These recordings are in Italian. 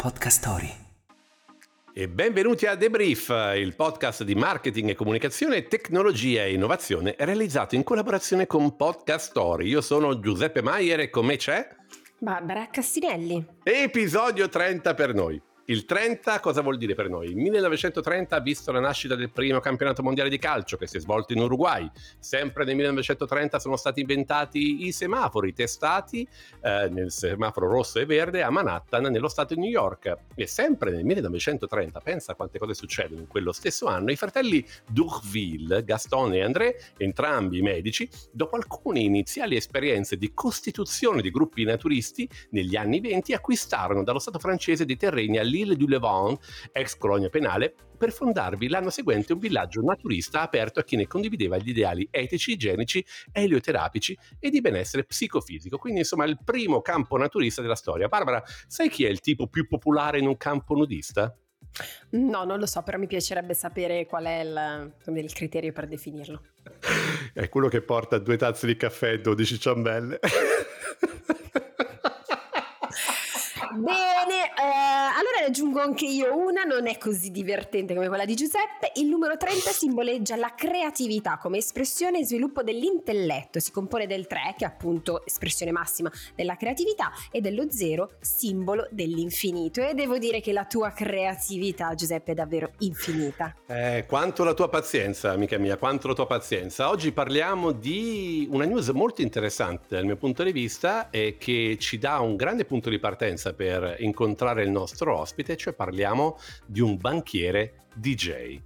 Podcast Story. E benvenuti a Debrief, il podcast di marketing e comunicazione, tecnologia e innovazione realizzato in collaborazione con Podcast Story. Io sono Giuseppe Maier e con me c'è Barbara Cassinelli. Episodio 30 per noi. Il 30 cosa vuol dire per noi? Il 1930 ha visto la nascita del primo campionato mondiale di calcio che si è svolto in Uruguay. Sempre nel 1930 sono stati inventati i semafori testati eh, nel semaforo rosso e verde a Manhattan nello stato di New York. E sempre nel 1930, pensa quante cose succedono in quello stesso anno, i fratelli Durville, Gaston e André, entrambi medici, dopo alcune iniziali esperienze di costituzione di gruppi naturisti negli anni 20 acquistarono dallo stato francese dei terreni all'Île du Levant, ex colonia penale, per fondarvi l'anno seguente un villaggio naturista aperto a chi ne condivideva gli ideali etici, igienici, elioterapici e di benessere psicofisico. Quindi, insomma, il primo campo naturista della storia. Barbara, sai chi è il tipo più popolare in un campo nudista? No, non lo so, però mi piacerebbe sapere qual è il, il criterio per definirlo. È quello che porta due tazze di caffè e 12 ciambelle. Bene, eh, allora ne aggiungo anche io una, non è così divertente come quella di Giuseppe. Il numero 30 simboleggia la creatività come espressione e sviluppo dell'intelletto. Si compone del 3, che è appunto espressione massima della creatività, e dello 0, simbolo dell'infinito. E devo dire che la tua creatività, Giuseppe, è davvero infinita. Eh, quanto la tua pazienza, amica mia, quanto la tua pazienza. Oggi parliamo di una news molto interessante dal mio punto di vista e che ci dà un grande punto di partenza per incontrare il nostro ospite, cioè parliamo di un banchiere DJ.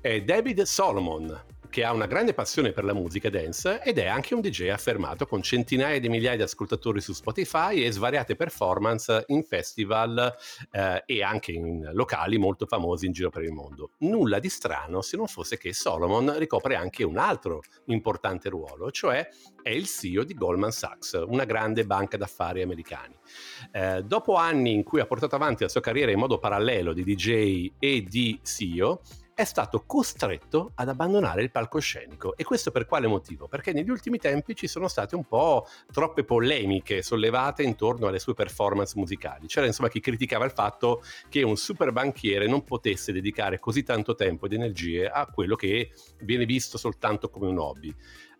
È David Solomon, che ha una grande passione per la musica dance ed è anche un DJ affermato con centinaia di migliaia di ascoltatori su Spotify e svariate performance in festival eh, e anche in locali molto famosi in giro per il mondo. Nulla di strano se non fosse che Solomon ricopre anche un altro importante ruolo, cioè è il CEO di Goldman Sachs, una grande banca d'affari americani. Eh, dopo anni in cui ha portato avanti la sua carriera in modo parallelo di DJ e di CEO, è stato costretto ad abbandonare il palcoscenico. E questo per quale motivo? Perché negli ultimi tempi ci sono state un po' troppe polemiche sollevate intorno alle sue performance musicali. C'era insomma chi criticava il fatto che un super banchiere non potesse dedicare così tanto tempo ed energie a quello che viene visto soltanto come un hobby.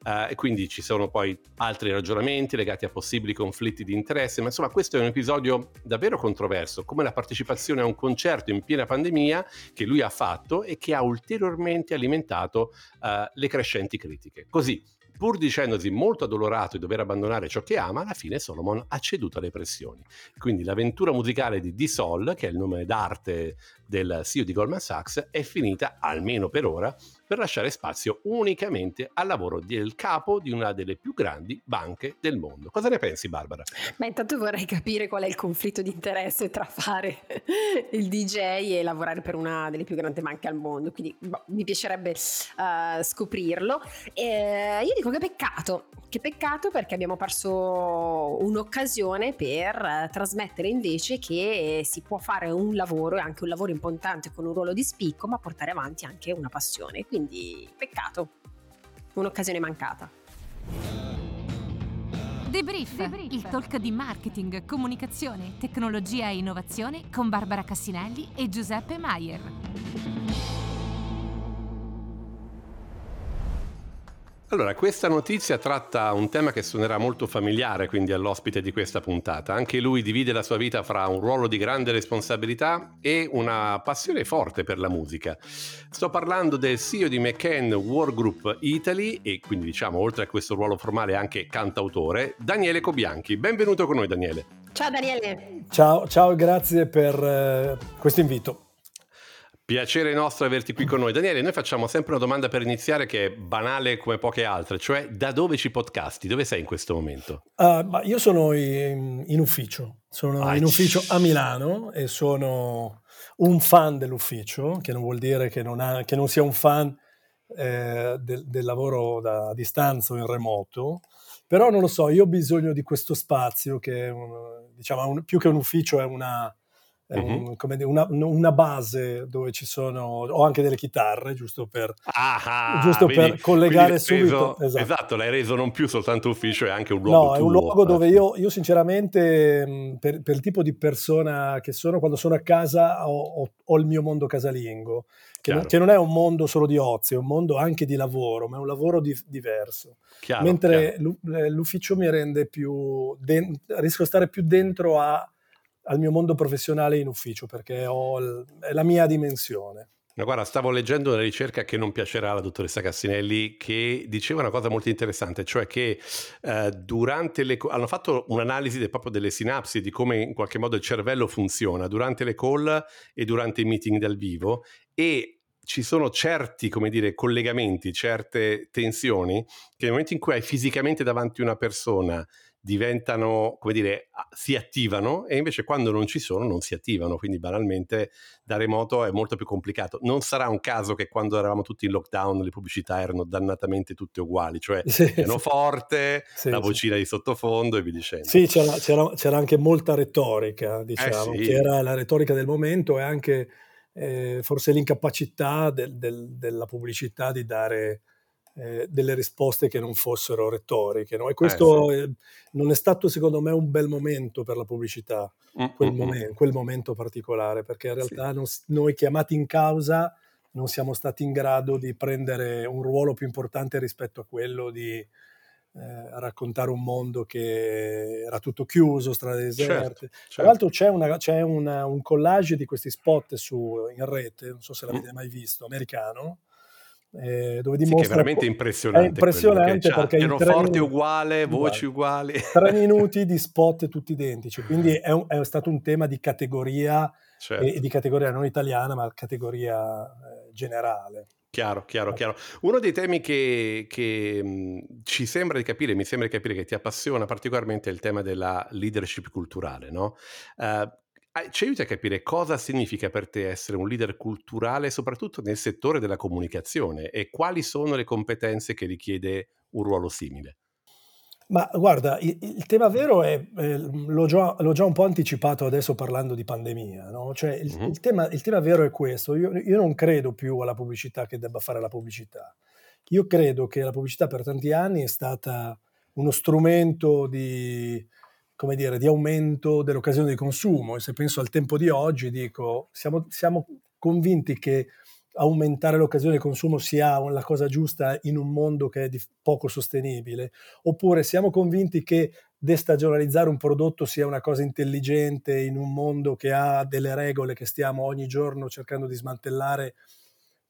Uh, e quindi ci sono poi altri ragionamenti legati a possibili conflitti di interesse, ma insomma questo è un episodio davvero controverso, come la partecipazione a un concerto in piena pandemia che lui ha fatto e che ha ulteriormente alimentato uh, le crescenti critiche. Così, pur dicendosi molto addolorato di dover abbandonare ciò che ama, alla fine Solomon ha ceduto alle pressioni. Quindi l'avventura musicale di D-Sol, che è il nome d'arte del CEO di Goldman Sachs, è finita, almeno per ora, per lasciare spazio unicamente al lavoro del capo di una delle più grandi banche del mondo. Cosa ne pensi, Barbara? Ma intanto vorrei capire qual è il conflitto di interesse tra fare il DJ e lavorare per una delle più grandi banche al mondo, quindi boh, mi piacerebbe uh, scoprirlo. E io dico che peccato, che peccato perché abbiamo perso un'occasione per uh, trasmettere invece che si può fare un lavoro e anche un lavoro importante con un ruolo di spicco, ma portare avanti anche una passione quindi peccato, un'occasione mancata. Debrief, Debrief, il talk di marketing, comunicazione, tecnologia e innovazione con Barbara Cassinelli e Giuseppe Maier. Allora, questa notizia tratta un tema che suonerà molto familiare quindi all'ospite di questa puntata. Anche lui divide la sua vita fra un ruolo di grande responsabilità e una passione forte per la musica. Sto parlando del CEO di McCann War Group Italy e quindi diciamo oltre a questo ruolo formale anche cantautore, Daniele Cobianchi. Benvenuto con noi Daniele. Ciao Daniele. Ciao, ciao grazie per eh, questo invito. Piacere nostro averti qui con noi. Daniele, noi facciamo sempre una domanda per iniziare che è banale come poche altre, cioè da dove ci podcasti? Dove sei in questo momento? Uh, io sono in, in ufficio, sono ah, in ufficio a Milano e sono un fan dell'ufficio, che non vuol dire che non, ha, che non sia un fan eh, del, del, lavoro da distanza o in remoto, però non lo so, io ho bisogno di questo spazio che un, diciamo, un, più che un ufficio è una Uh-huh. Dire, una, una, base dove ci sono, ho anche delle chitarre, giusto per, ah, giusto quindi, per collegare subito. Reso, esatto. esatto. l'hai reso non più soltanto ufficio, è anche un luogo. No, è un luogo dove io, io sinceramente, per, per, il tipo di persona che sono, quando sono a casa ho, ho, ho il mio mondo casalingo, che non, che non, è un mondo solo di ozio, è un mondo anche di lavoro, ma è un lavoro di, diverso. Chiaro, Mentre chiaro. l'ufficio mi rende più, de- riesco a stare più dentro a al mio mondo professionale in ufficio perché ho, è la mia dimensione. Ma guarda, stavo leggendo una ricerca che non piacerà alla dottoressa Cassinelli che diceva una cosa molto interessante, cioè che eh, durante le hanno fatto un'analisi de, proprio delle sinapsi di come in qualche modo il cervello funziona durante le call e durante i meeting dal vivo e ci sono certi, come dire, collegamenti, certe tensioni che nel momento in cui hai fisicamente davanti una persona diventano, come dire, si attivano e invece quando non ci sono non si attivano, quindi banalmente da remoto è molto più complicato. Non sarà un caso che quando eravamo tutti in lockdown le pubblicità erano dannatamente tutte uguali, cioè sì, pianoforte, sì, la vocina sì. di sottofondo e vi dicendo. Sì, c'era, c'era, c'era anche molta retorica, diciamo, eh sì. che era la retorica del momento e anche eh, forse l'incapacità del, del, della pubblicità di dare eh, delle risposte che non fossero retoriche. No? E questo eh, sì. non è stato secondo me un bel momento per la pubblicità, mm, quel, mm, momen- quel, momento particolare, perché in realtà sì. non, noi chiamati in causa non siamo stati in grado di prendere un ruolo più importante rispetto a quello di eh, raccontare un mondo che era tutto chiuso, strade certo, deserte. Certo, certo. Tra l'altro c'è, una, c'è una, un collage di questi spot su, in rete, non so se l'avete mm. mai visto, americano, eh, dove dimostra... Sì, è veramente impressionante. È impressionante perché... Pianoforte uguale, voci uguali. Tre minuti di spot tutti identici, quindi è, un, è stato un tema di categoria, certo. e, di categoria non italiana, ma categoria eh, generale. Chiaro, chiaro, chiaro. Uno dei temi che, che mh, ci sembra di capire, mi sembra di capire che ti appassiona particolarmente è il tema della leadership culturale, no? Uh, ci aiuti a capire cosa significa per te essere un leader culturale, soprattutto nel settore della comunicazione, e quali sono le competenze che richiede un ruolo simile? Ma guarda, il, il tema vero è, eh, l'ho, già, l'ho, già, un po' anticipato adesso parlando di pandemia, no? cioè il, mm-hmm. il, tema, il, tema, vero è questo, io, io, non credo più alla pubblicità che debba fare la pubblicità, io credo che la pubblicità per tanti anni è stata uno strumento di, come dire, di aumento dell'occasione di consumo. E se penso al tempo di oggi, dico, siamo, siamo convinti che aumentare l'occasione di consumo sia la cosa giusta in un mondo che è poco sostenibile, oppure siamo convinti che destagionalizzare un prodotto sia una cosa intelligente in un mondo che ha delle regole che stiamo ogni giorno cercando di smantellare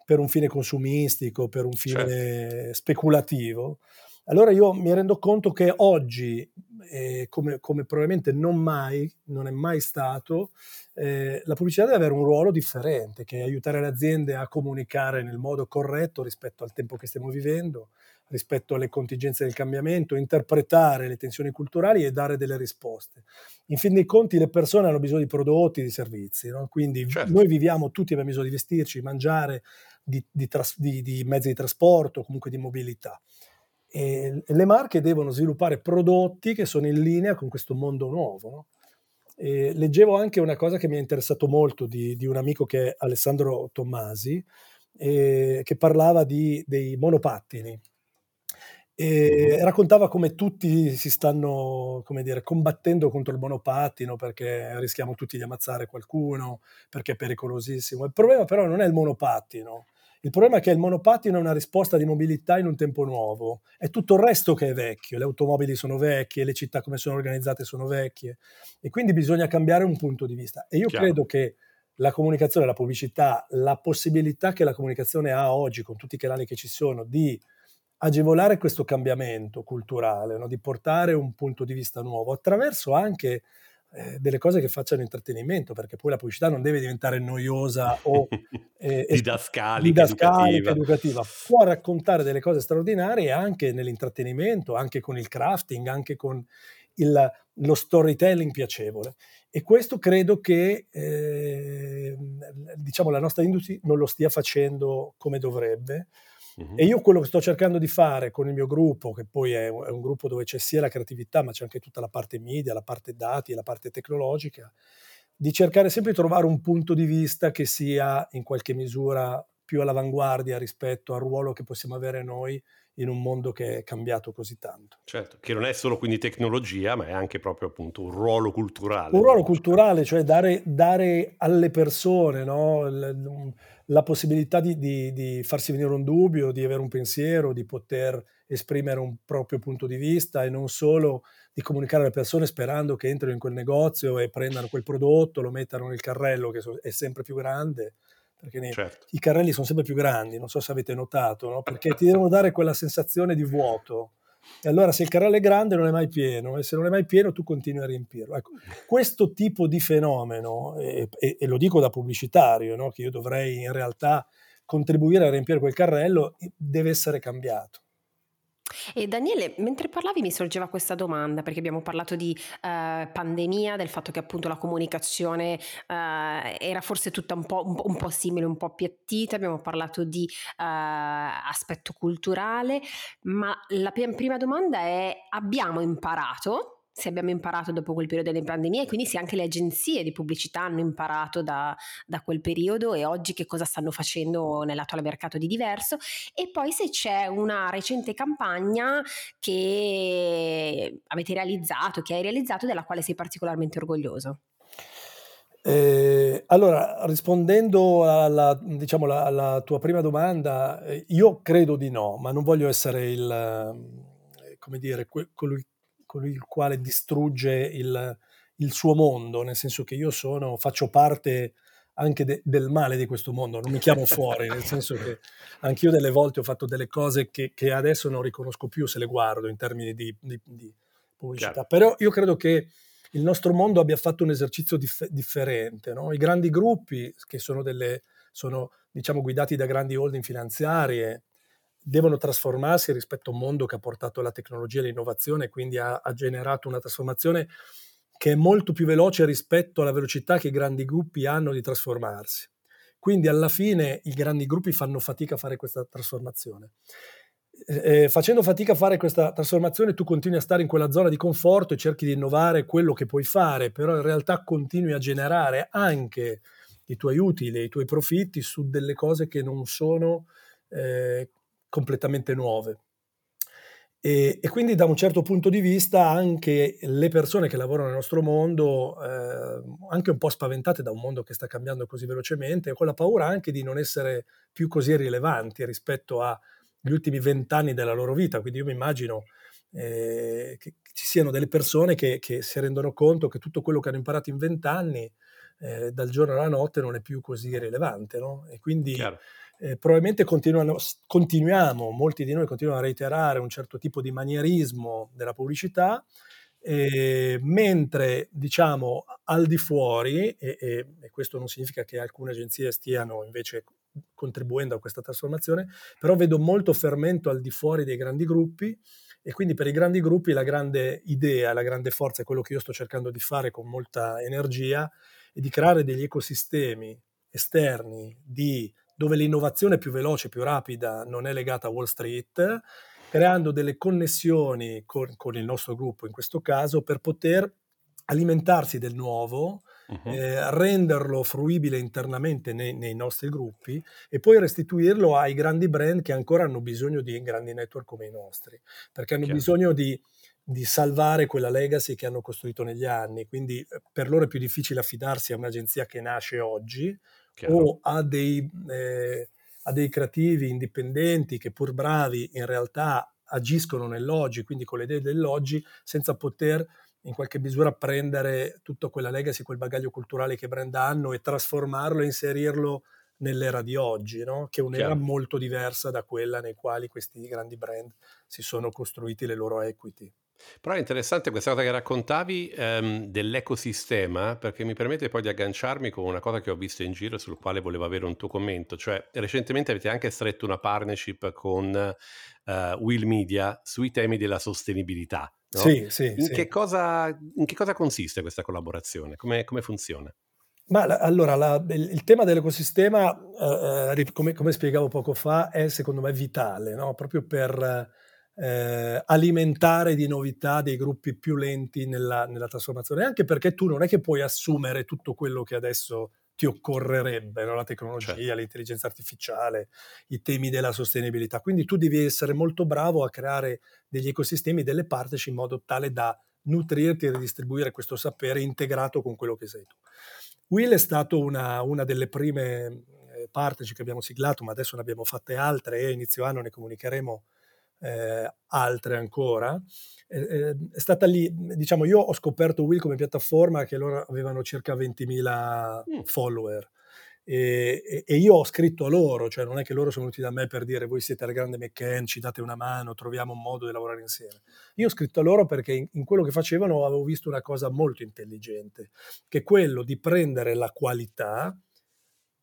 per un fine consumistico, per un fine certo. speculativo. Allora io mi rendo conto che oggi, eh, come, come, probabilmente non mai, non è mai stato, eh, la pubblicità deve avere un ruolo differente, che è aiutare le aziende a comunicare nel modo corretto rispetto al tempo che stiamo vivendo, rispetto alle contingenze del cambiamento, interpretare le tensioni culturali e dare delle risposte. In fin dei conti le persone hanno bisogno di prodotti, di servizi, no? quindi certo. noi viviamo, tutti abbiamo bisogno di vestirci, di mangiare, di, di, tras- di, di mezzi di trasporto, comunque di mobilità. E le marche devono sviluppare prodotti che sono in linea con questo mondo nuovo. No? leggevo anche una cosa che mi ha interessato molto di, di un amico che è Alessandro Tommasi, eh, che parlava di, dei monopattini. E raccontava come tutti si stanno, come dire, combattendo contro il monopattino perché rischiamo tutti di ammazzare qualcuno, perché è pericolosissimo. Il problema però non è il monopattino, il problema è che il monopattino è una risposta di mobilità in un tempo nuovo, è tutto il resto che è vecchio, le automobili sono vecchie, le città come sono organizzate sono vecchie e quindi bisogna cambiare un punto di vista. E io Chiaro. credo che la comunicazione, la pubblicità, la possibilità che la comunicazione ha oggi con tutti i canali che ci sono di agevolare questo cambiamento culturale, no? di portare un punto di vista nuovo attraverso anche eh, delle cose che facciano intrattenimento, perché poi la pubblicità non deve diventare noiosa o eh, didascalica, didascalica educativa. educativa. Può raccontare delle cose straordinarie anche nell'intrattenimento, anche con il crafting, anche con il, lo storytelling piacevole. E questo credo che eh, diciamo, la nostra industria non lo stia facendo come dovrebbe. Uh-huh. E io quello che sto cercando di fare con il mio gruppo, che poi è un, è un, gruppo dove c'è sia la creatività, ma c'è anche tutta la parte media, la parte dati, la parte tecnologica, di cercare sempre di trovare un punto di vista che sia in qualche misura più all'avanguardia rispetto al ruolo che possiamo avere noi in un mondo che è cambiato così tanto. Certo, che non è solo quindi tecnologia, ma è anche proprio appunto un ruolo culturale. Un ruolo culturale, cioè dare, dare alle persone no, la possibilità di, di, di, farsi venire un dubbio, di avere un pensiero, di poter esprimere un proprio punto di vista e non solo di comunicare alle persone sperando che entrino in quel negozio e prendano quel prodotto, lo mettano nel carrello che è sempre più grande perché ne, certo. i carrelli sono sempre più grandi, non so se avete notato, no? perché ti devono dare quella sensazione di vuoto. E allora se il carrello è grande non è mai pieno, e se non è mai pieno tu continui a riempirlo. Ecco, questo tipo di fenomeno, e, e, e lo dico da pubblicitario, no? che io dovrei in realtà contribuire a riempire quel carrello, deve essere cambiato. E Daniele, mentre parlavi mi sorgeva questa domanda, perché abbiamo parlato di eh, pandemia, del fatto che appunto la comunicazione eh, era forse tutta un po', un, un po', simile, un po' appiattita, abbiamo parlato di eh, aspetto culturale, ma la prima domanda è abbiamo imparato se abbiamo imparato dopo quel periodo delle pandemie quindi se anche le agenzie di pubblicità hanno imparato da, da, quel periodo e oggi che cosa stanno facendo nell'attuale mercato di diverso e poi se c'è una recente campagna che avete realizzato, che hai realizzato della quale sei particolarmente orgoglioso. Eh, allora, rispondendo alla, diciamo, alla, alla, tua prima domanda, eh, io credo di no, ma non voglio essere il, eh, come dire, colui colui il quale distrugge il, il, suo mondo, nel senso che io sono, faccio parte anche de, del male di questo mondo, non mi chiamo fuori, nel senso che anch'io delle volte ho fatto delle cose che, che adesso non riconosco più se le guardo in termini di, di, di pubblicità, Chiaro. però io credo che il nostro mondo abbia fatto un esercizio dif- differente, no? i grandi gruppi che sono, delle, sono diciamo, guidati da grandi holding finanziarie, devono trasformarsi rispetto a un mondo che ha portato la tecnologia e l'innovazione, quindi ha, ha, generato una trasformazione che è molto più veloce rispetto alla velocità che i grandi gruppi hanno di trasformarsi. Quindi alla fine i grandi gruppi fanno fatica a fare questa trasformazione. Eh, facendo fatica a fare questa trasformazione tu continui a stare in quella zona di conforto e cerchi di innovare quello che puoi fare, però in realtà continui a generare anche i tuoi utili, i tuoi profitti su delle cose che non sono eh, completamente nuove. E, e, quindi da un certo punto di vista anche le persone che lavorano nel nostro mondo, eh, anche un po' spaventate da un mondo che sta cambiando così velocemente, con la paura anche di non essere più così rilevanti rispetto agli ultimi vent'anni della loro vita. Quindi io mi immagino eh, che ci siano delle persone che, che, si rendono conto che tutto quello che hanno imparato in vent'anni, eh, dal giorno alla notte, non è più così rilevante. No? E quindi... Chiaro eh, probabilmente continuiamo, molti di noi continuano a reiterare un certo tipo di manierismo della pubblicità, eh, mentre diciamo al di fuori, e, e, e, questo non significa che alcune agenzie stiano invece contribuendo a questa trasformazione, però vedo molto fermento al di fuori dei grandi gruppi e quindi per i grandi gruppi la grande idea, la grande forza è quello che io sto cercando di fare con molta energia, è di creare degli ecosistemi esterni di dove l'innovazione più veloce, più rapida non è legata a Wall Street, creando delle connessioni con, con il nostro gruppo in questo caso per poter alimentarsi del nuovo, uh-huh. eh, renderlo fruibile internamente nei, nei, nostri gruppi e poi restituirlo ai grandi brand che ancora hanno bisogno di grandi network come i nostri, perché hanno Chiaro. bisogno di, di, salvare quella legacy che hanno costruito negli anni. Quindi eh, per loro è più difficile affidarsi a un'agenzia che nasce oggi Chiaro. o a dei, eh, a dei creativi indipendenti che pur bravi in realtà agiscono nell'oggi, quindi con le idee dell'oggi, senza poter in qualche misura prendere tutta quella legacy, quel bagaglio culturale che brand hanno e trasformarlo e inserirlo nell'era di oggi, no? che è un'era Chiaro. molto diversa da quella nei quali questi grandi brand si sono costruiti le loro equity. Però è interessante questa cosa che raccontavi ehm, dell'ecosistema, perché mi permette poi di agganciarmi con una cosa che ho visto in giro sul quale volevo avere un tuo commento. Cioè, recentemente avete anche stretto una partnership con eh, Will Media sui temi della sostenibilità. No? Sì, sì, In sì. che cosa, in che cosa consiste questa collaborazione? Come, come funziona? Ma la- allora, la- il, il tema dell'ecosistema, eh, eh, come, come spiegavo poco fa, è secondo me vitale, no? Proprio per eh, alimentare di novità dei gruppi più lenti nella, nella trasformazione, anche perché tu non è che puoi assumere tutto quello che adesso ti occorrerebbe, no? la tecnologia, Certo. l'intelligenza artificiale, i temi della sostenibilità. Quindi tu devi essere molto bravo a creare degli ecosistemi, delle partnership in modo tale da nutrirti e ridistribuire questo sapere integrato con quello che sei tu. Will è stato una, una delle prime eh, partnership che abbiamo siglato, ma adesso ne abbiamo fatte altre e inizio anno ne comunicheremo eh, altre ancora. Eh, è stata lì, diciamo, io ho scoperto Will come piattaforma che loro avevano circa 20.000 Mm. follower. E, e- e io ho scritto a loro, cioè non è che loro sono venuti da me per dire voi siete la grande McCann, ci date una mano, troviamo un modo di lavorare insieme. Io ho scritto a loro perché in, in quello che facevano avevo visto una cosa molto intelligente, che è quello di prendere la qualità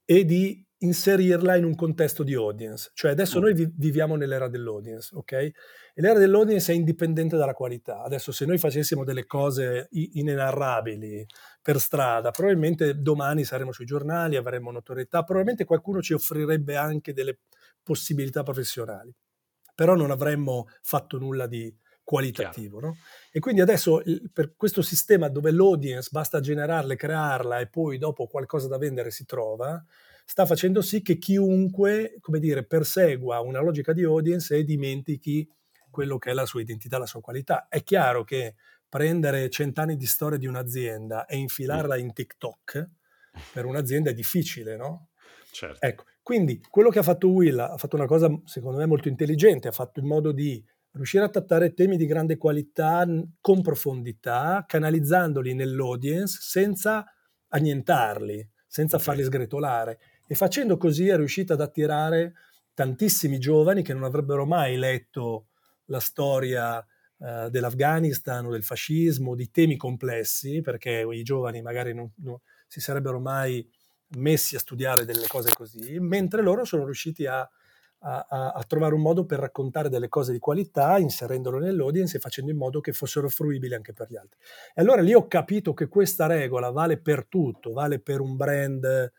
e di inserirla in un contesto di audience. Cioè adesso Mm. noi vi- viviamo nell'era dell'audience, ok? E l'era dell'audience è indipendente dalla qualità. Adesso se noi facessimo delle cose i- inenarrabili per strada, probabilmente domani saremo sui giornali, avremo notorietà, probabilmente qualcuno ci offrirebbe anche delle possibilità professionali, però non avremmo fatto nulla di qualitativo. No? E quindi adesso per questo sistema dove l'audience basta generarla, crearla e poi dopo qualcosa da vendere si trova, sta facendo sì che chiunque, come dire, persegua una logica di audience e dimentichi quello che è la sua identità, la sua qualità. È chiaro che prendere cent'anni di storia di un'azienda e infilarla in TikTok per un'azienda è difficile, no? Certo. Ecco, quindi quello che ha fatto Will ha fatto una cosa secondo me molto intelligente, ha fatto in modo di riuscire a trattare temi di grande qualità con profondità, canalizzandoli nell'audience senza annientarli, senza Ok. farli sgretolare e facendo così è riuscita ad attirare tantissimi giovani che non avrebbero mai letto la storia eh, dell'Afghanistan o del fascismo, di temi complessi, perché i giovani magari non, non si sarebbero mai messi a studiare delle cose così, mentre loro sono riusciti a, a- a- trovare un modo per raccontare delle cose di qualità, inserendolo nell'audience e facendo in modo che fossero fruibili anche per gli altri. E allora lì ho capito che questa regola vale per tutto, vale per un brand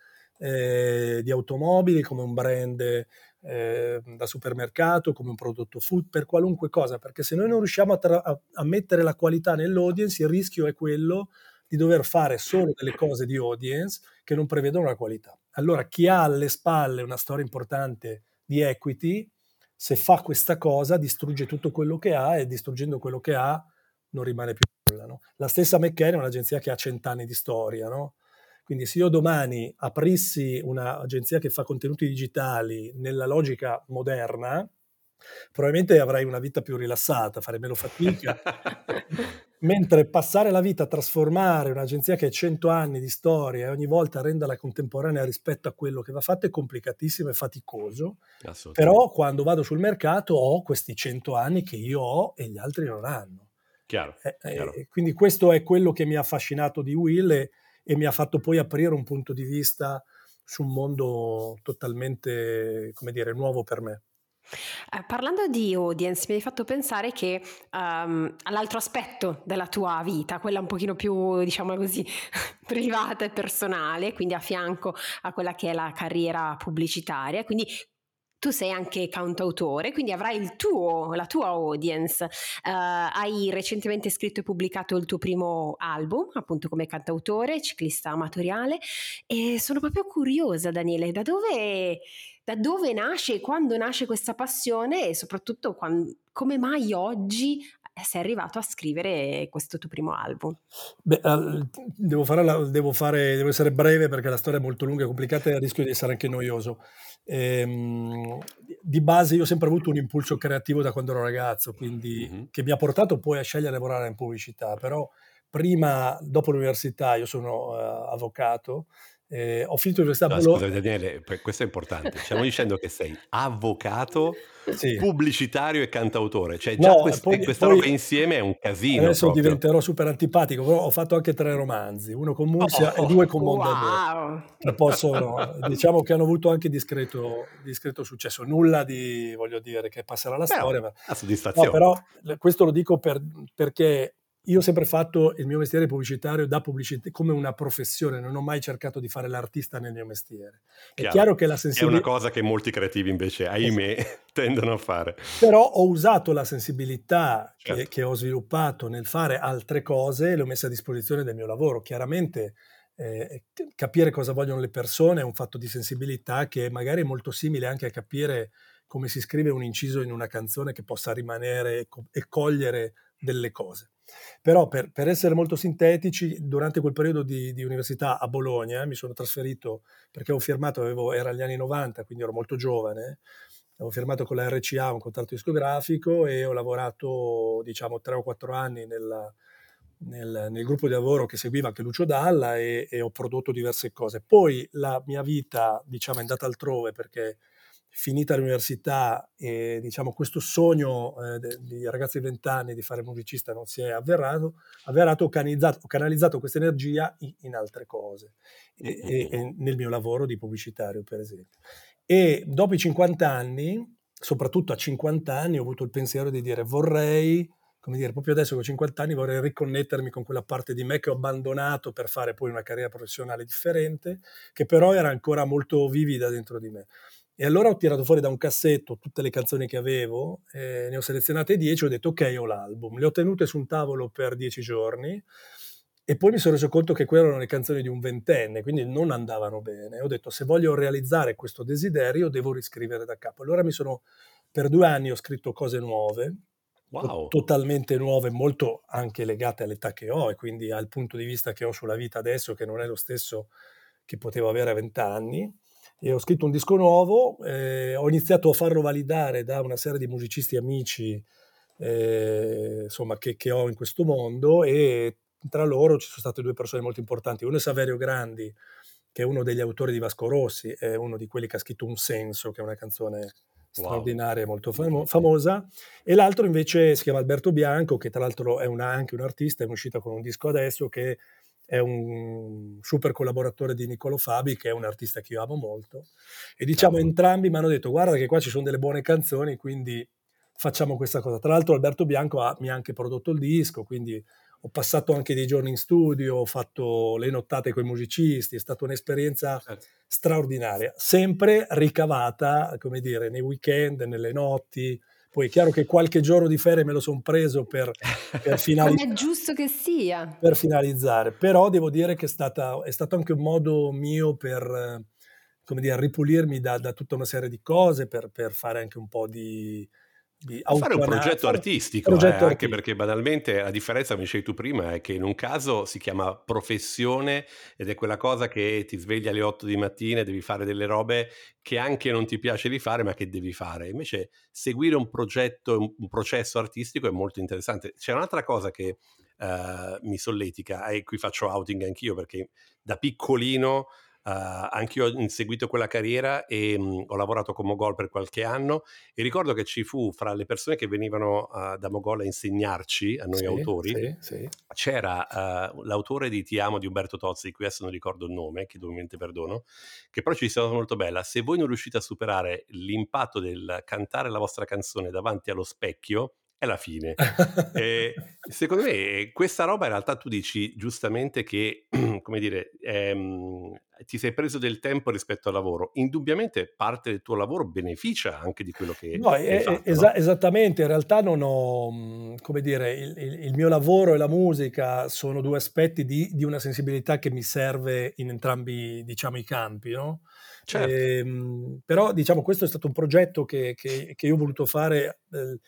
eh, di automobili, come un brand eh, da supermercato, come un prodotto food, per qualunque cosa, perché se noi non riusciamo a, tra- a- mettere la qualità nell'audience, il rischio è quello di dover fare solo delle cose di audience che non prevedono la qualità. Allora chi ha alle spalle una storia importante di equity, se fa questa cosa distrugge tutto quello che ha e distruggendo quello che ha non rimane più nulla. No? La stessa McKenna è un'agenzia che ha cent'anni di storia, no? Quindi se io domani aprissi un'agenzia che fa contenuti digitali nella logica moderna, probabilmente avrei una vita più rilassata, farei meno fatica. Mentre passare la vita a trasformare un'agenzia che ha 100 anni di storia e ogni volta renderla contemporanea rispetto a quello che va fatto è complicatissimo e faticoso. Però quando vado sul mercato ho questi 100 anni che io ho e gli altri non hanno. Chiaro, Eh, eh, chiaro. quindi questo è quello che mi ha affascinato di Will e, e mi ha fatto poi aprire un punto di vista su un mondo totalmente, come dire, nuovo per me. Eh, parlando di audience, mi hai fatto pensare che ehm, all'altro aspetto della tua vita, quella un pochino più, diciamo così, privata e personale, quindi a fianco a quella che è la carriera pubblicitaria, quindi tu sei anche cantautore, quindi avrai tuo, la tua audience. Eh, hai recentemente scritto e pubblicato il tuo primo album, appunto come cantautore, ciclista amatoriale, e sono proprio curiosa, Daniele, da dove, da dove nasce, quando nasce questa passione e soprattutto quan- come mai oggi sei arrivato a scrivere questo tuo primo album? Beh, devo, fare la- devo fare- devo essere breve perché la storia è molto lunga e complicata e rischio di essere anche noioso. Ehm, di base io ho sempre avuto un impulso creativo da quando ero ragazzo, quindi Mhm. che mi ha portato poi a scegliere di lavorare in pubblicità, però prima, dopo l'università, io sono uh, avvocato, eh, ho finito l'università a no, Bologna. Scusa Daniele, questo è importante. Stiamo dicendo che sei avvocato, sì. pubblicitario e cantautore. Cioè già no, quest- poi, questa poi, roba insieme è un casino. Adesso proprio. diventerò super antipatico, però ho fatto anche tre romanzi, uno con Murcia oh, e due con Mondadori. Wow. Possono, diciamo che hanno avuto anche discreto, discreto, successo. Nulla di, voglio dire, che passerà la storia. Ma... A soddisfazione. No, però questo lo dico per, perché io ho sempre fatto il mio mestiere pubblicitario da pubblicità come una professione, non ho mai cercato di fare l'artista nel mio mestiere. È chiaro che la sensibilità... È una cosa che molti creativi invece, ahimè, esatto. tendono a fare. Però ho usato la sensibilità certo. che, che, ho sviluppato nel fare altre cose e le ho messe a disposizione del mio lavoro. Chiaramente eh, capire cosa vogliono le persone è un fatto di sensibilità che magari è molto simile anche a capire come si scrive un inciso in una canzone che possa rimanere e cogliere delle cose. Però per, per, essere molto sintetici, durante quel periodo di, di, università a Bologna mi sono trasferito perché avevo firmato, avevo, era gli anni 90, quindi ero molto giovane, avevo firmato con la RCA un contratto discografico e ho lavorato diciamo tre o quattro anni nella, nel, nel, gruppo di lavoro che seguiva anche Lucio Dalla e, e ho prodotto diverse cose. Poi la mia vita diciamo è andata altrove perché finita l'università e diciamo questo sogno eh, di ragazzi di 20 anni di fare musicista non si è avverato, avverato ho, canalizzato, ho canalizzato questa energia in, in altre cose, e, e, e nel mio lavoro di pubblicitario per esempio. E dopo i 50 anni, soprattutto a 50 anni, ho avuto il pensiero di dire vorrei, come dire, proprio adesso che ho 50 anni vorrei riconnettermi con quella parte di me che ho abbandonato per fare poi una carriera professionale differente, che però era ancora molto vivida dentro di me. E allora ho tirato fuori da un cassetto tutte le canzoni che avevo, eh, ne ho selezionate 10 e ho detto ok, ho l'album. Le ho tenute su un tavolo per 10 giorni e poi mi sono reso conto che quelle erano le canzoni di un ventenne, quindi non andavano bene. Ho detto se voglio realizzare questo desiderio devo riscrivere da capo. Allora mi sono, per due anni ho scritto cose nuove, wow. totalmente nuove, molto anche legate all'età che ho e quindi al punto di vista che ho sulla vita adesso, che non è lo stesso che potevo avere a vent'anni e ho scritto un disco nuovo, eh, ho iniziato a farlo validare da una serie di musicisti amici eh, insomma, che, che, ho in questo mondo e tra loro ci sono state due persone molto importanti. Uno è Saverio Grandi, che è uno degli autori di Vasco Rossi, è uno di quelli che ha scritto Un senso, che è una canzone straordinaria, wow. molto famo- famosa, e l'altro invece si chiama Alberto Bianco, che tra l'altro è una, anche un artista, è uscito con un disco adesso che è un super collaboratore di Niccolo Fabi, che è un artista che io amo molto. E diciamo Ciao. entrambi mi hanno detto: Guarda, che qua ci sono delle buone canzoni, quindi facciamo questa cosa. Tra l'altro, Alberto Bianco ha, mi ha anche prodotto il disco, quindi ho passato anche dei giorni in studio, ho fatto le nottate con i musicisti, è stata un'esperienza certo. straordinaria, sempre ricavata, come dire, nei weekend, nelle notti, poi è chiaro che qualche giorno di ferie me lo sono preso per, per finalizzare. Come è giusto che sia. Per finalizzare, però devo dire che è, stata, è stato anche un modo mio per come dire, ripulirmi da, da tutta una serie di cose, per, per fare anche un po' di fare un progetto artistico, progetto eh, artistico. anche perché banalmente la differenza, come dicevi tu prima, è che in un caso si chiama professione ed è quella cosa che ti sveglia alle 8 di mattina e devi fare delle robe che anche non ti piace di fare ma che devi fare. Invece seguire un progetto, un, processo artistico è molto interessante. C'è un'altra cosa che uh, mi solletica e qui faccio outing anch'io perché da piccolino Uh, anch'io ho inseguito quella carriera e mh, mhmm, ho lavorato con Mogol per qualche anno e ricordo che ci fu fra le persone che venivano uh, da Mogol a insegnarci, a noi sì, autori, sì, sì. c'era uh, l'autore di Ti amo di Umberto Tozzi, di cui adesso non ricordo il nome, chiedo ovviamente perdono, che però ci diceva molto bella, se voi non riuscite a superare l'impatto del cantare la vostra canzone davanti allo specchio, è la fine. e, secondo me questa roba in realtà tu dici giustamente che, come dire, ehm, ti sei preso del tempo rispetto al lavoro. Indubbiamente parte del tuo lavoro beneficia anche di quello che no, hai fatto, es- no? Esattamente, in realtà non ho, mhmm, come dire, il, il, il, mio lavoro e la musica sono due aspetti di, di, una sensibilità che mi serve in entrambi, diciamo, i campi, no? Certo. E, ehm, però, diciamo, questo è stato un progetto che, che, che io ho voluto fare... Eh,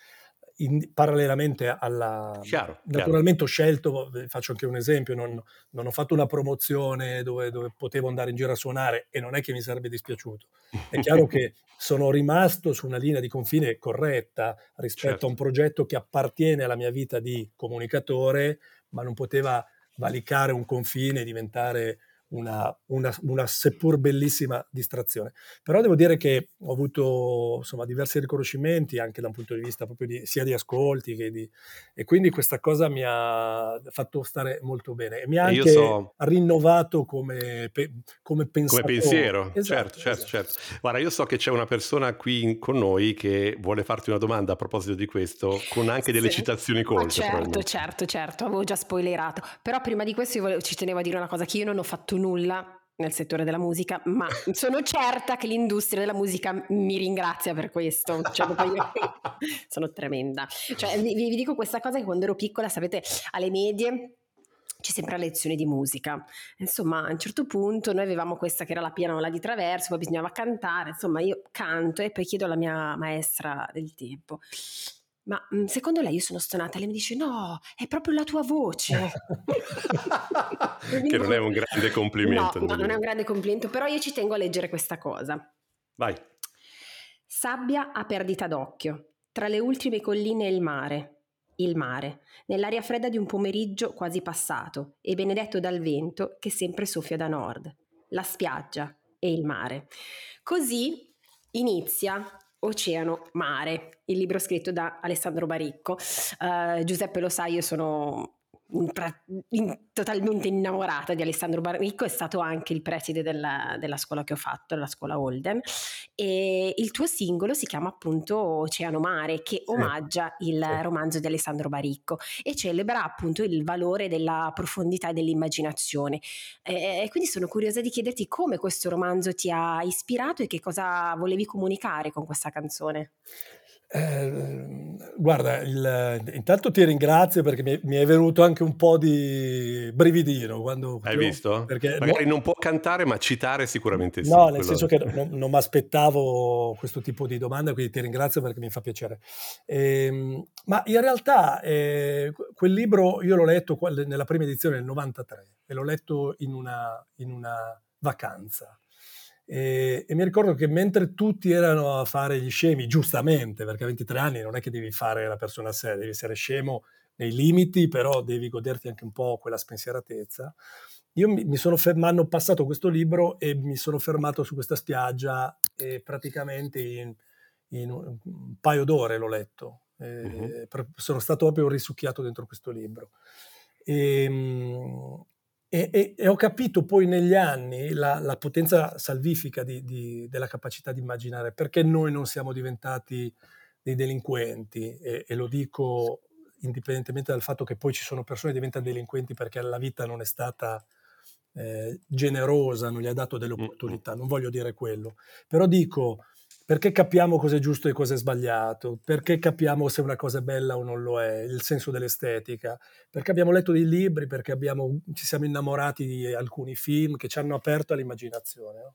in, parallelamente alla... Chiaro, naturalmente chiaro. ho scelto, faccio anche un esempio, non, non ho fatto una promozione dove, dove, potevo andare in giro a suonare e non è che mi sarebbe dispiaciuto. È chiaro che sono rimasto su una linea di confine corretta rispetto certo. a un progetto che appartiene alla mia vita di comunicatore, ma non poteva valicare un confine e diventare una, una, una, seppur bellissima distrazione. Però devo dire che ho avuto insomma, diversi riconoscimenti anche da un punto di vista proprio di, sia di ascolti che di... e quindi questa cosa mi ha fatto stare molto bene e mi ha anche so... rinnovato come, come, come pensiero. Esatto, certo, certo, esatto. certo. Guarda, io so che c'è una persona qui con noi che vuole farti una domanda a proposito di questo, con anche delle sì. citazioni colte. certo, certo, certo, avevo già spoilerato. Però prima di questo io volevo, ci tenevo a dire una cosa, che io non ho fatto nulla nel settore della musica, ma sono certa che l'industria della musica mi ringrazia per questo. Cioè, io sono tremenda. Cioè, vi, vi, dico questa cosa che quando ero piccola, sapete, alle medie c'è sempre la lezione di musica. Insomma, a un certo punto noi avevamo questa che era la pianola di traverso, poi bisognava cantare, insomma, io canto e poi chiedo alla mia maestra del tempo ma mhmm, secondo lei io sono stonata? Lei mi dice no, è proprio la tua voce. che non è un grande complimento. No, no, non è un grande complimento, però io ci tengo a leggere questa cosa. Vai. Sabbia a perdita d'occhio, tra le ultime colline e il mare. Il mare, nell'aria fredda di un pomeriggio quasi passato e benedetto dal vento che sempre soffia da nord. La spiaggia e il mare. Così inizia Oceano, Mare, il libro scritto da Alessandro Baricco. Uh, Giuseppe lo sa, io sono in, in, totalmente innamorata di Alessandro Baricco, è stato anche il preside della, della, scuola che ho fatto, la scuola Holden, e il tuo singolo si chiama appunto Oceano Mare, che omaggia il sì. romanzo di Alessandro Baricco e celebra appunto il valore della profondità e dell'immaginazione. E quindi sono curiosa di chiederti come questo romanzo ti ha ispirato e che cosa volevi comunicare con questa canzone. Eh, guarda, il, intanto ti ringrazio perché mi, mi, è venuto anche un po' di brividino quando... Hai visto? Perché Magari no, non può cantare ma citare sicuramente sì. No, nel senso che non, non mi aspettavo questo tipo di domanda, quindi ti ringrazio perché mi fa piacere. Eh, ma in realtà eh, quel libro io l'ho letto nella prima edizione del 93 e l'ho letto in una, in una vacanza e, e, mi ricordo che mentre tutti erano a fare gli scemi, giustamente, perché a 23 anni non è che devi fare la persona seria, devi essere scemo nei limiti, però devi goderti anche un po' quella spensieratezza. Io mi, mi sono fermato, hanno passato questo libro e mi sono fermato su questa spiaggia e praticamente in, in un, un paio d'ore l'ho letto. Uh-huh. sono stato proprio risucchiato dentro questo libro. E, ehm, e, e, e, ho capito poi negli anni la, la potenza salvifica di, di, della capacità di immaginare, perché noi non siamo diventati dei delinquenti, e, e, lo dico indipendentemente dal fatto che poi ci sono persone che diventano delinquenti perché la vita non è stata eh, generosa, non gli ha dato delle opportunità, non voglio dire quello, però dico perché capiamo cosa è giusto e cosa è sbagliato, perché capiamo se una cosa è bella o non lo è, il senso dell'estetica, perché abbiamo letto dei libri, perché abbiamo, ci siamo innamorati di alcuni film che ci hanno aperto all'immaginazione. No?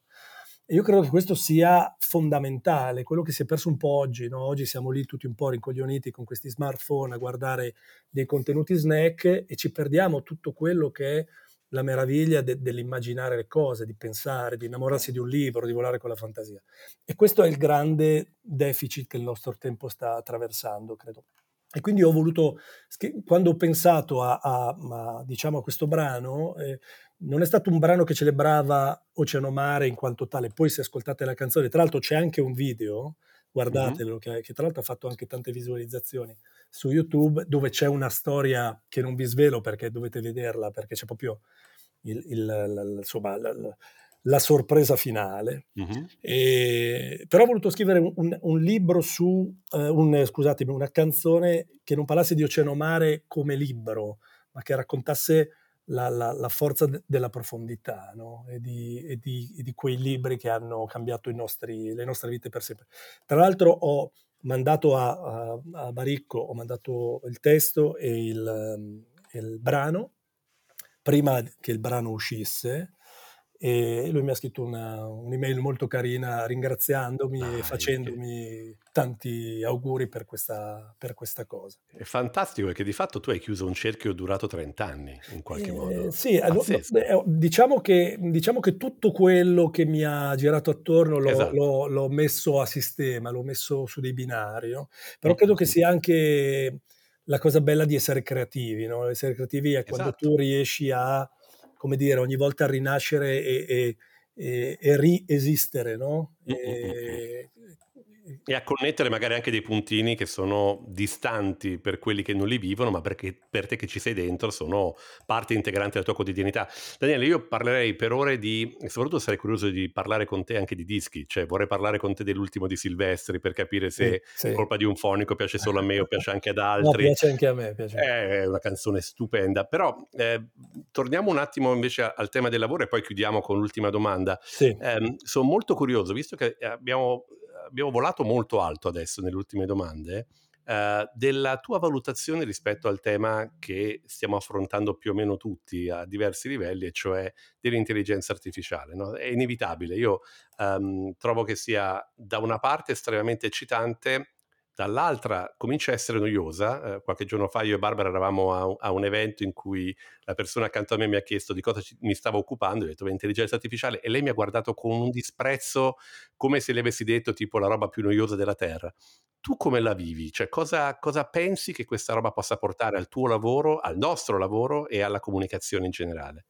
Io credo che questo sia fondamentale, quello che si è perso un po' oggi. No? Oggi siamo lì tutti un po' rincoglioniti con questi smartphone a guardare dei contenuti snack e ci perdiamo tutto quello che è la meraviglia de- dell'immaginare le cose, di pensare, di innamorarsi di un libro, di volare con la fantasia. E questo è il grande deficit che il nostro tempo sta attraversando, credo. E quindi ho voluto, quando ho pensato a, a, a, diciamo, a questo brano, eh, non è stato un brano che celebrava Oceano Mare in quanto tale, poi se ascoltate la canzone, tra l'altro c'è anche un video, guardatelo, mm-hmm. che, che tra l'altro ha fatto anche tante visualizzazioni su YouTube, dove c'è una storia che non vi svelo perché dovete vederla, perché c'è proprio il, il, la, insomma, la, la, sorpresa finale. Uh-huh. E, però ho voluto scrivere un, un libro su, eh, un, scusatemi, una canzone che non parlasse di Oceano Mare come libro, ma che raccontasse la, la, la forza de, della profondità no? e, di, e, di, e, di, quei libri che hanno cambiato nostri, le nostre vite per sempre. Tra l'altro ho mandato a, a, a Baricco, ho mandato il testo e il, il brano prima che il brano uscisse e lui mi ha scritto una, un'email molto carina ringraziandomi Dai, e facendomi che... tanti auguri per questa, per questa, cosa. È fantastico perché di fatto tu hai chiuso un cerchio durato 30 anni in qualche eh, modo. Sì, eh, diciamo, che, diciamo, che, tutto quello che mi ha girato attorno l'ho, esatto. l'ho, l'ho messo a sistema, l'ho messo su dei binari, no? però credo che sia anche la cosa bella di essere creativi, no? Essere creativi è quando Esatto. tu riesci a, come dire, ogni volta rinascere e, e, e, e riesistere, no? Mm, mm, mm. E, E a connettere magari anche dei puntini che sono distanti per quelli che non li vivono, ma perché per te che ci sei dentro sono parte integrante della tua quotidianità. Daniele, io parlerei per ore di, e soprattutto sarei curioso di parlare con te anche di dischi, cioè vorrei parlare con te dell'ultimo di Silvestri per capire se sì, sì. colpa di un fonico piace solo a me o piace anche ad No, altri. piace anche a me. Piace. È una canzone stupenda, però eh, torniamo un attimo invece al tema del lavoro e poi chiudiamo con l'ultima domanda. Sì. Eh, sono molto curioso, visto che abbiamo, abbiamo volato molto alto adesso nelle ultime domande, eh, della tua valutazione rispetto al tema che stiamo affrontando più o meno tutti a diversi livelli, e cioè dell'intelligenza artificiale. No? È inevitabile, io ehm, trovo che sia da una parte estremamente eccitante, dall'altra comincia a essere noiosa. Eh, qualche giorno fa io e Barbara eravamo a, a, un evento in cui la persona accanto a me mi ha chiesto di cosa ci, mi stavo occupando, ho detto intelligenza artificiale e lei mi ha guardato con un disprezzo come se le avessi detto tipo la roba più noiosa della Terra. Tu come la vivi? Cioè cosa, cosa pensi che questa roba possa portare al tuo lavoro, al nostro lavoro e alla comunicazione in generale?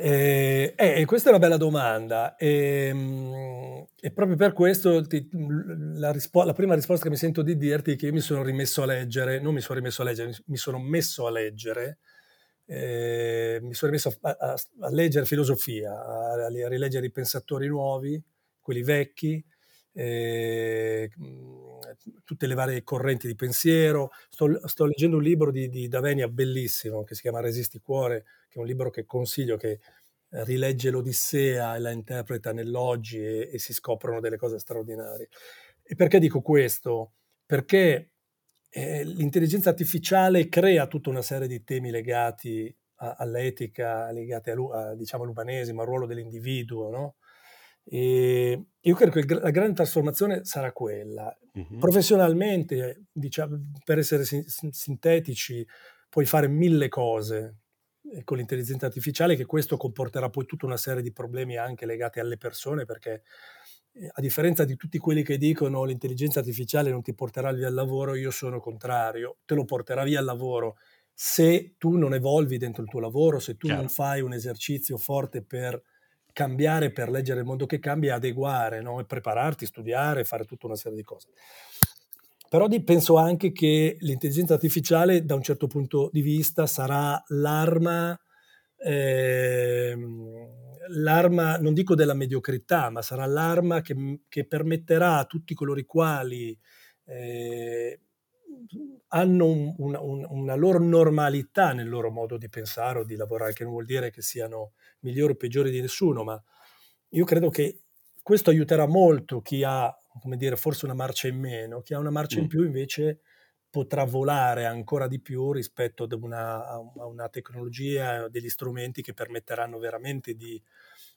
Eh, eh, questa è una bella domanda. E, e proprio per questo ti, la, rispo- la, prima risposta che mi sento di dirti è che io mi sono rimesso a leggere, non mi sono rimesso a leggere, mi sono messo a leggere, eh, mi sono rimesso a, a, a leggere filosofia, a, a, rileggere i pensatori nuovi, quelli vecchi, eh, tutte le varie correnti di pensiero. Sto, sto leggendo un libro di, di, Davenia bellissimo che si chiama Resisti Cuore, che è un libro che consiglio, che rilegge l'Odissea e la interpreta nell'oggi e, e si scoprono delle cose straordinarie. E perché dico questo? Perché eh, l'intelligenza artificiale crea tutta una serie di temi legati a, all'etica, legati a, a, diciamo, all'umanesimo, al ruolo dell'individuo, no? E io credo che la grande trasformazione sarà quella. Mm-hmm. Professionalmente, diciamo, per essere sin- sintetici, puoi fare mille cose con l'intelligenza artificiale, che questo comporterà poi tutta una serie di problemi anche legati alle persone, perché a differenza di tutti quelli che dicono l'intelligenza artificiale non ti porterà via al lavoro, io sono contrario, te lo porterà via al lavoro se tu non evolvi dentro il tuo lavoro, se tu Chiaro. non fai un esercizio forte per cambiare, per leggere il mondo che cambia, adeguare, no? e prepararti, studiare, fare tutta una serie di cose. Però penso anche che l'intelligenza artificiale, da un certo punto di vista, sarà l'arma, eh, l'arma non dico della mediocrità, ma sarà l'arma che, che permetterà a tutti coloro i quali eh, hanno un, una, un, una loro normalità nel loro modo di pensare o di lavorare, che non vuol dire che siano migliori o peggiori di nessuno, ma io credo che questo aiuterà molto chi ha, come dire, forse una marcia in meno, chi ha una marcia mm. in più invece potrà volare ancora di più rispetto ad una, a una tecnologia, degli strumenti che permetteranno veramente di,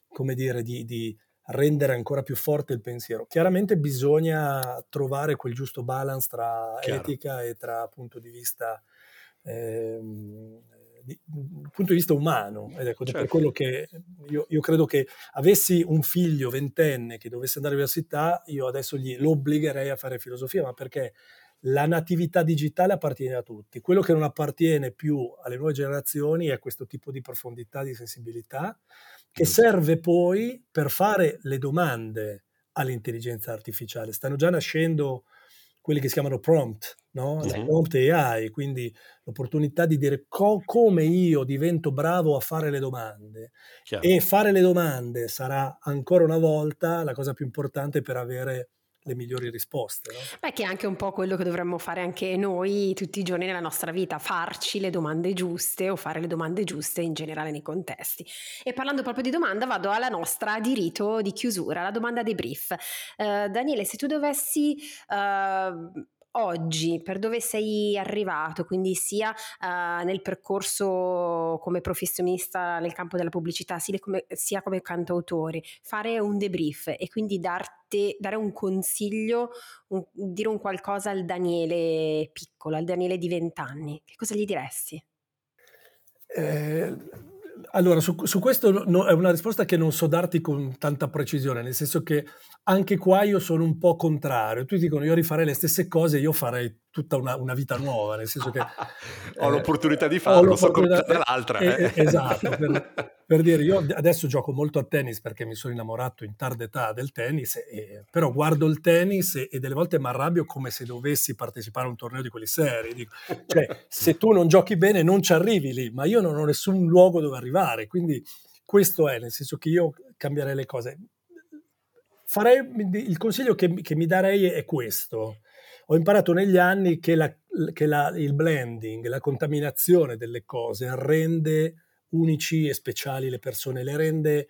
come dire, di, di rendere ancora più forte il pensiero. Chiaramente bisogna trovare quel giusto balance tra Chiaro. etica e tra punto di vista eh, di, punto di vista umano ed ecco certo. per quello che io, io, credo che avessi un figlio ventenne che dovesse andare all'università io adesso gli, lo obbligherei a fare filosofia ma perché la natività digitale appartiene a tutti quello che non appartiene più alle nuove generazioni è questo tipo di profondità di sensibilità che serve poi per fare le domande all'intelligenza artificiale. Stanno già nascendo quelli che si chiamano prompt, no? La uh-huh. prompt AI, quindi l'opportunità di dire co- come io divento bravo a fare le domande. Chiaro. E fare le domande sarà ancora una volta la cosa più importante per avere le migliori risposte. No? Beh, che è anche un po' quello che dovremmo fare anche noi tutti i giorni nella nostra vita, farci le domande giuste o fare le domande giuste in generale nei contesti. E parlando proprio di domanda, vado alla nostra di rito di chiusura, la domanda dei brief. Uh, Daniele, se tu dovessi uh, oggi per dove sei arrivato, quindi sia uh, nel percorso come professionista nel campo della pubblicità, sia come, sia come cantautore, fare un debrief e quindi darti, dare un consiglio, un, dire un qualcosa al Daniele piccolo, al Daniele di vent'anni, che cosa gli diresti? Eh, Allora, su, su questo no, è una risposta che non so darti con tanta precisione, nel senso che anche qua io sono un po' contrario. Tutti dicono io rifarei le stesse cose, io farei tutta una, una vita nuova, nel senso che... ho eh, l'opportunità di farlo, so come l'altra. Eh, eh. Esatto, per, per, dire, io adesso gioco molto a tennis perché mi sono innamorato in tarda età del tennis, e, però guardo il tennis e, e delle volte mi arrabbio come se dovessi partecipare a un torneo di quelli seri. Dico, cioè, se tu non giochi bene non ci arrivi lì, ma io non ho nessun luogo dove arrivare, quindi questo è, nel senso che io cambierei le cose. Farei, il consiglio che, che mi darei è questo ho imparato negli anni che, la, che la, il blending, la contaminazione delle cose rende unici e speciali le persone, le rende,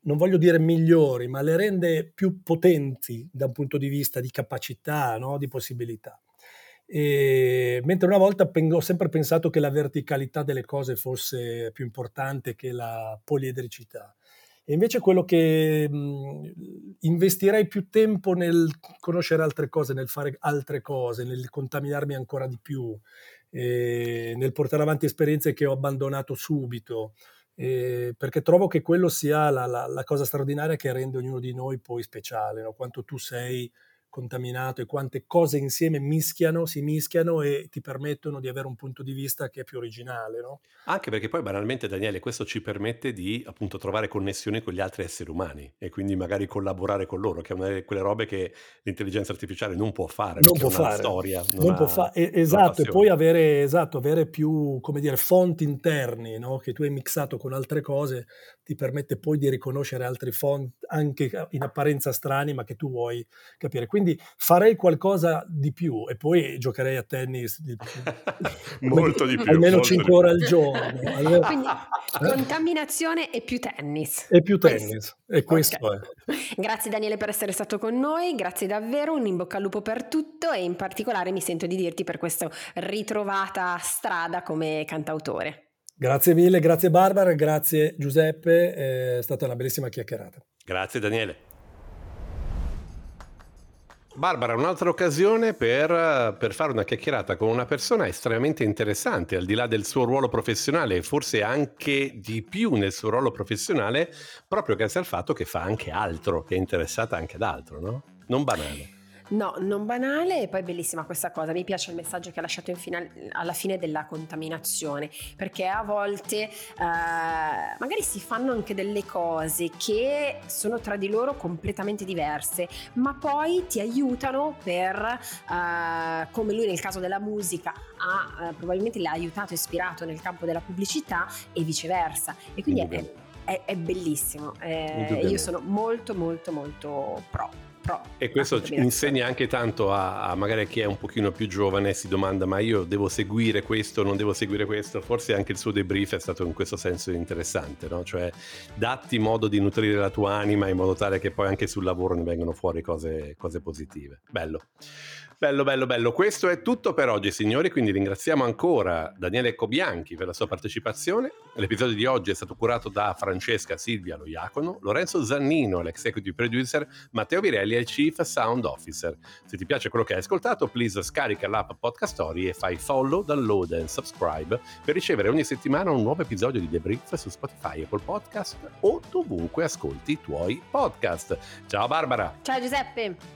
non voglio dire migliori, ma le rende più potenti da un punto di vista di capacità, no? di possibilità. E, mentre una volta ho sempre pensato che la verticalità delle cose fosse più importante che la poliedricità. E invece quello che mh, investirei più tempo nel conoscere altre cose, nel fare altre cose, nel contaminarmi ancora di più, eh, nel portare avanti esperienze che ho abbandonato subito, eh, perché trovo che quello sia la, la, la, cosa straordinaria che rende ognuno di noi poi speciale, no? quanto tu sei contaminato e quante cose insieme mischiano, si mischiano e ti permettono di avere un punto di vista che è più originale. No? Anche perché poi banalmente Daniele questo ci permette di appunto trovare connessioni con gli altri esseri umani e quindi magari collaborare con loro, che è una di quelle robe che l'intelligenza artificiale non può fare. Non può fare. Storia, non, non può fare. Esatto, e poi avere, esatto, avere più, come dire, fonti interni no? che tu hai mixato con altre cose ti permette poi di riconoscere altri fonti anche in apparenza strani ma che tu vuoi capire. Quindi quindi farei qualcosa di più e poi giocherei a tennis di molto di più. Almeno 5 ore al giorno. Allora, quindi eh? contaminazione e più tennis. E più tennis. E questo okay. è. Grazie Daniele per essere stato con noi, grazie davvero, un in bocca al lupo per tutto e in particolare mi sento di dirti per questa ritrovata strada come cantautore. Grazie mille, grazie Barbara, grazie Giuseppe, è stata una bellissima chiacchierata. Grazie Daniele. Barbara, un'altra occasione per, per, fare una chiacchierata con una persona estremamente interessante, al di là del suo ruolo professionale forse anche di più nel suo ruolo professionale, proprio grazie al fatto che fa anche altro, che è interessata anche ad altro, no? Non banale. No, non banale e poi bellissima questa cosa, mi piace il messaggio che ha lasciato final- alla fine della contaminazione, perché a volte eh, magari si fanno anche delle cose che sono tra di loro completamente diverse, ma poi ti aiutano per, eh, come lui nel caso della musica, ha, eh, probabilmente l'ha aiutato, ispirato nel campo della pubblicità e viceversa. E quindi è, è, è, bellissimo. Eh, io sono molto molto molto pro. Pro, e questo insegna anche tanto a, a, magari chi è un pochino più giovane si domanda ma io devo seguire questo, non devo seguire questo, forse anche il suo debrief è stato in questo senso interessante, no? cioè datti modo di nutrire la tua anima in modo tale che poi anche sul lavoro ne vengano fuori cose, cose positive. Bello. Bello, bello, bello. Questo è tutto per oggi, signori. Quindi ringraziamo ancora Daniele Cobianchi per la sua partecipazione. L'episodio di oggi è stato curato da Francesca Silvia Loiacono, Lorenzo Zannino, l'executive producer, Matteo Virelli è il chief sound officer. Se ti piace quello che hai ascoltato, please scarica l'app Podcast Story e fai follow, download e subscribe per ricevere ogni settimana un nuovo episodio di The Brief su Spotify, Apple Podcast o dovunque ascolti i tuoi podcast. Ciao Barbara. Ciao Giuseppe.